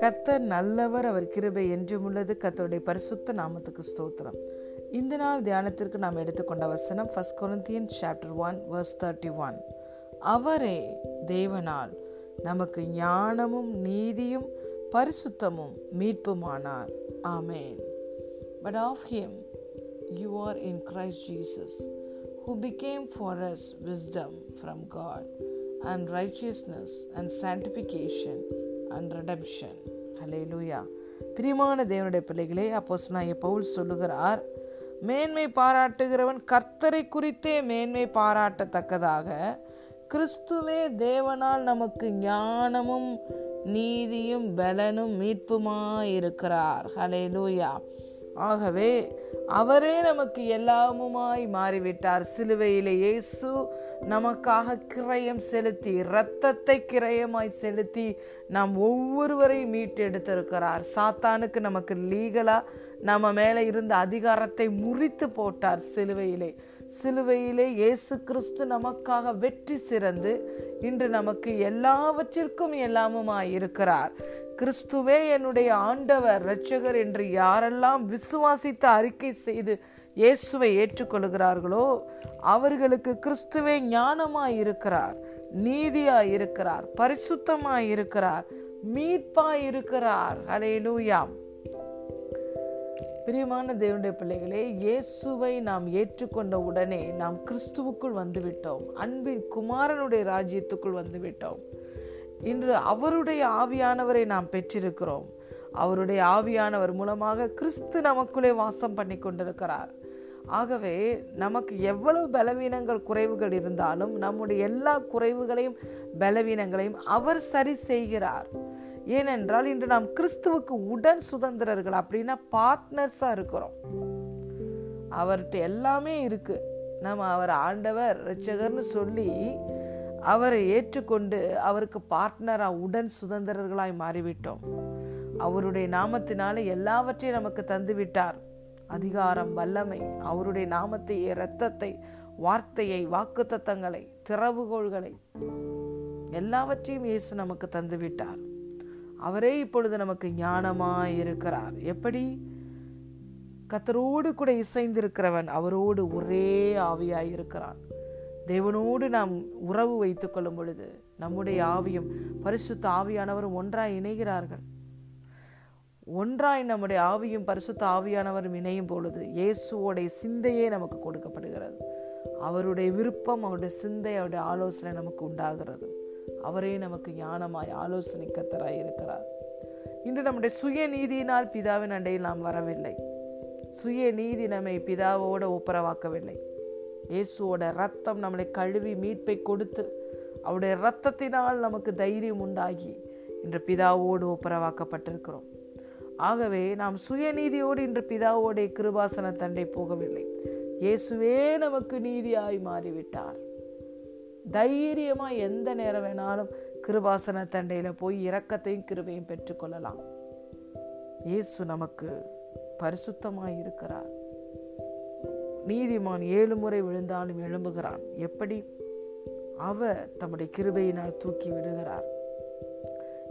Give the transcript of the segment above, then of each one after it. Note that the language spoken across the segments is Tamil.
கத்தர் நல்லவர் அவர் கிருபை என்றும் உள்ளது. கர்த்தருடைய பரிசுத்த நாமத்துக்கு ஸ்தோத்திரம். இந்த நாள் தியானத்திற்கு நாம் எடுத்துக்கொண்ட வசனம் first Corinthian chapter one verse thirty one அவரே தேவனால் நமக்கு ஞானமும் நீதியும் பரிசுத்தமும் மீட்புமானார். ஆமேன். But of him you are in Christ Jesus who became for us wisdom from God and righteousness and sanctification and redemption. Hallelujah. பிரியமான தேவனுடைய பிள்ளைகளே அப்போஸ் நான் பவுல் சொல்லுகிறார் மேன்மை பாராட்டுகிறவன் கர்த்தரை குறித்தே மேன்மை பாராட்டத்தக்கதாக கிறிஸ்துவே தேவனால் நமக்கு ஞானமும் நீதியும் பலனும் மீட்புமாயிருக்கிறார் லூயா ஆகவே அவரே நமக்கு எல்லாமுமாய் மாறிவிட்டார். சிலுவையிலே இயேசு நமக்காக கிரயம் செலுத்தி இரத்தத்தை கிரயமாய் செலுத்தி நாம் ஒவ்வொருவரையும் மீட்டெடுத்திருக்கிறார். சாத்தானுக்கு நமக்கு லீகலா நம்ம மேலே இருந்த அதிகாரத்தை முறித்து போட்டார் சிலுவையிலே. சிலுவையிலே இயேசு கிறிஸ்து நமக்காக வெற்றி சிறந்து இன்று நமக்கு எல்லாவற்றிற்கும் எல்லாமுமாய் இருக்கிறார். கிறிஸ்துவே என்னுடைய ஆண்டவர் இரட்சகர் என்று யாரெல்லாம் விசுவாசித்து அறிக்கை செய்து இயேசுவை ஏற்றுக்கொள்கிறார்களோ அவர்களுக்கு கிறிஸ்துவே ஞானமாய் இருக்கிறார் நீதியாய் இருக்கிறார் பரிசுத்தமாய் இருக்கிறார் மீட்பாய் இருக்கிறார் அலையிலூயாம் பிரியமான தேவனுடைய பிள்ளைகளே இயேசுவை நாம் ஏற்றுக்கொண்ட உடனே நாம் கிறிஸ்துவுக்குள் வந்துவிட்டோம். அன்பின் குமாரனுடைய ராஜ்யத்துக்குள் வந்துவிட்டோம். இன்று அவருடைய ஆவியானவரை நாம் பெற்றிருக்கிறோம். அவருடைய ஆவியானவர் மூலமாக கிறிஸ்து நமக்குள்ளே வாசம் பண்ணி கொண்டிருக்கிறார். ஆகவே நமக்கு எவ்வளவு பலவீனங்கள் குறைவுகள் இருந்தாலும் நம்முடைய எல்லா குறைவுகளையும் பலவீனங்களையும் அவர் சரி செய்கிறார். ஏனென்றால் இன்று நாம் கிறிஸ்துவுக்கு உடன் சுதந்திரர்கள் அப்படின்னா பார்ட்னர்ஸாக இருக்கிறோம். அவர்கிட்ட எல்லாமே இருக்கு. நம்ம அவர் ஆண்டவர் ரட்சகர்னு சொல்லி அவரை ஏற்றுக்கொண்டு அவருக்கு பார்ட்னரா உடன் சுதந்திரர்களாய் மாறிவிட்டோம். அவருடைய நாமத்தினால எல்லாவற்றையும் நமக்கு தந்துவிட்டார். அதிகாரம் வல்லமை அவருடைய நாமத்தை இரத்தத்தை வார்த்தையை வாக்கு தத்தங்களை திறவுகோள்களை எல்லாவற்றையும் இயேசு நமக்கு தந்துவிட்டார். அவரே இப்பொழுது நமக்கு ஞானமாய் இருக்கிறார் எப்படி? கத்தரோடு கூட இசைந்திருக்கிறவன் அவரோடு ஒரே ஆவியாய் இருக்கிறான் தேவனோடு நாம் உறவு வைத்துக் கொள்ளும் பொழுது நம்முடைய ஆவியும் பரிசுத்த ஆவியானவரும் ஒன்றாய் இணைகிறார்கள். ஒன்றாய் நம்முடைய ஆவியும் பரிசுத்த ஆவியானவரும் இணையும் பொழுது இயேசுவோடைய சிந்தையே நமக்கு கொடுக்கப்படுகிறது. அவருடைய விருப்பம் அவருடைய சிந்தை அவருடைய ஆலோசனை நமக்கு உண்டாகிறது. அவரே நமக்கு ஞானமாய் ஆலோசனை கத்தராய் இருக்கிறார். இன்று நம்முடைய சுய நீதியினால் பிதாவின் அண்டையில் நாம் வரவில்லை. சுய நீதி நம்மை பிதாவோடு ஒப்புரவாக்கவில்லை. இயேசுவோட ரத்தம் நம்மளை கழுவி மீட்பை கொடுத்து அவருடைய ரத்தத்தினால் நமக்கு தைரியம் உண்டாகி இன்று பிதாவோடு ஒப்புரவாக்கப்பட்டிருக்கிறோம். ஆகவே நாம் சுயநீதியோடு இன்று பிதாவோடைய கிருபாசன தண்டை போகவில்லை. இயேசுவே நமக்கு நீதியாய் மாறிவிட்டார். தைரியமாக எந்த நேரம் வேணாலும் கிருபாசன தண்டையில் போய் இரக்கத்தையும் கிருபையும் பெற்றுக்கொள்ளலாம். இயேசு நமக்கு பரிசுத்தமாக இருக்கிறார். நீதிமான் ஏழு முறை விழுந்தாலும் எழும்புகிறான். எப்படி? அவர் தம்முடைய கிருபையினால் தூக்கி விடுகிறார்.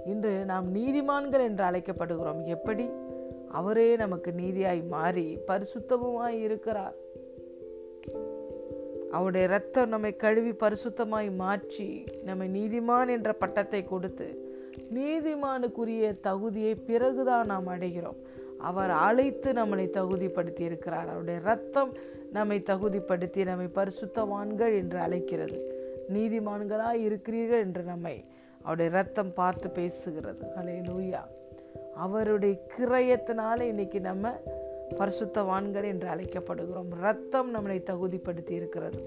இன்று நாம் நீதிமான்கள் என்று அழைக்கப்படுகிறோம். எப்படி? அவரே நமக்கு நீதியாய் மாறி பரிசுத்தமுமாய் இருக்கிறார். அவருடைய ரத்தம் நம்மை கழுவி பரிசுத்தமாய் மாற்றி நம்மை நீதிமான் என்ற பட்டத்தை கொடுத்து நீதிமானுக்குரிய தகுதியை பிறகுதான் நாம் அடைகிறோம். அவர் அழைத்து நம்மளை தகுதிப்படுத்தி இருக்கிறார். அவருடைய ரத்தம் நம்மை தகுதிப்படுத்தி நம்மை பரிசுத்தவான்கள் என்று அழைக்கிறது. நீதிமான்களாய் இருக்கிறீர்கள் என்று நம்மை அவருடைய ரத்தம் பார்த்து பேசுகிறது. ஹலே லூயா அவருடைய கிரயத்தினால இன்னைக்கு நம்ம பரிசுத்தவான்கள் என்று அழைக்கப்படுகிறோம். ரத்தம் நம்மளை தகுதிப்படுத்தி இருக்கிறது.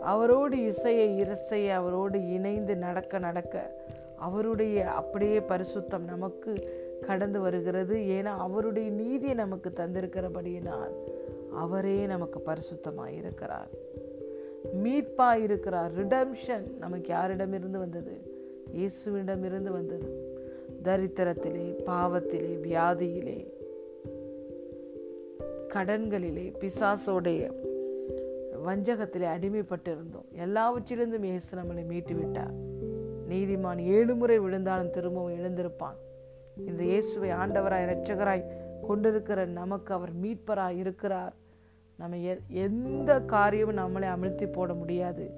அவரோடு இசையை இரசையை அவரோடு இணைந்து நடக்க நடக்க அவருடைய அப்படியே பரிசுத்தம் நமக்கு கடந்து வருகிறது. ஏன்னா அவருடைய நீதியை நமக்கு தந்திருக்கிறபடியினால் அவரே நமக்கு பரிசுத்தமாக இருக்கிறார். மீட்பா இருக்கிறார் ரிடம்ஷன் நமக்கு யாரிடமிருந்து வந்தது? இயேசுவிடமிருந்து வந்தது. தரித்திரத்திலே பாவத்திலே வியாதியிலே கடன்களிலே பிசாசோடைய வஞ்சகத்திலே அடிமைப்பட்டிருந்தோம். எல்லாவற்றிலிருந்தும் இயேசு நம்மளை மீட்டு விட்டார் நீதிமான் ஏழு முறை விழுந்தாலும் திரும்பவும் எழுந்திருப்பான். இந்த இயேசுவை ஆண்டவராய் இரட்சகராய் கொண்டிருக்கிற நமக்கு அவர் மீட்பராக இருக்கிறார். நம்ம எ- எந்த காரியமும் நம்மளை அமிழ்த்தி போட முடியாது.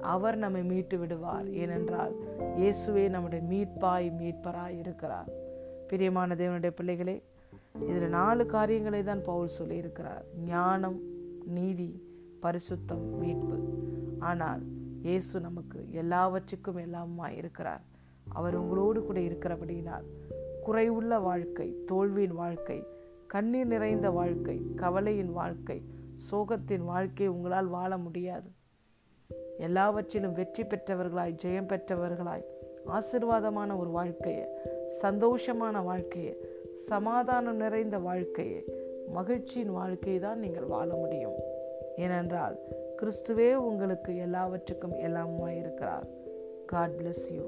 அவர் நம்மை மீட்டு விடுவார். ஏனென்றால் இயேசுவே நம்முடைய மீட்பாய் மீட்பராய் இருக்கிறார். பிரியமான தேவனுடைய பிள்ளைகளே இதில் நாலு காரியங்களை தான் பவுல் சொல்லியிருக்கிறார். ஞானம் நீதி பரிசுத்தம் மீட்பு. ஆனால் இயேசு நமக்கு எல்லாவற்றுக்கும் எல்லாமாய் இருக்கிறார். அவர் உங்களோடு கூட இருக்கிறபடியினால் குறைவுள்ள வாழ்க்கை தோல்வியின் வாழ்க்கை கண்ணீர் நிறைந்த வாழ்க்கை கவலையின் வாழ்க்கை சோகத்தின் வாழ்க்கை உங்களால் வாழ முடியாது. எல்லாவற்றிலும் வெற்றி பெற்றவர்களாய் ஜெயம் பெற்றவர்களாய் ஆசிர்வாதமான ஒரு வாழ்க்கையை சந்தோஷமான வாழ்க்கையை சமாதானம் நிறைந்த வாழ்க்கையை மகிழ்ச்சியின் வாழ்க்கையை தான் நீங்கள் வாழ முடியும். ஏனென்றால் கிறிஸ்துவே உங்களுக்கு எல்லாவற்றுக்கும் எல்லாமாயிருக்கிறார் காட் பிளஸ் யூ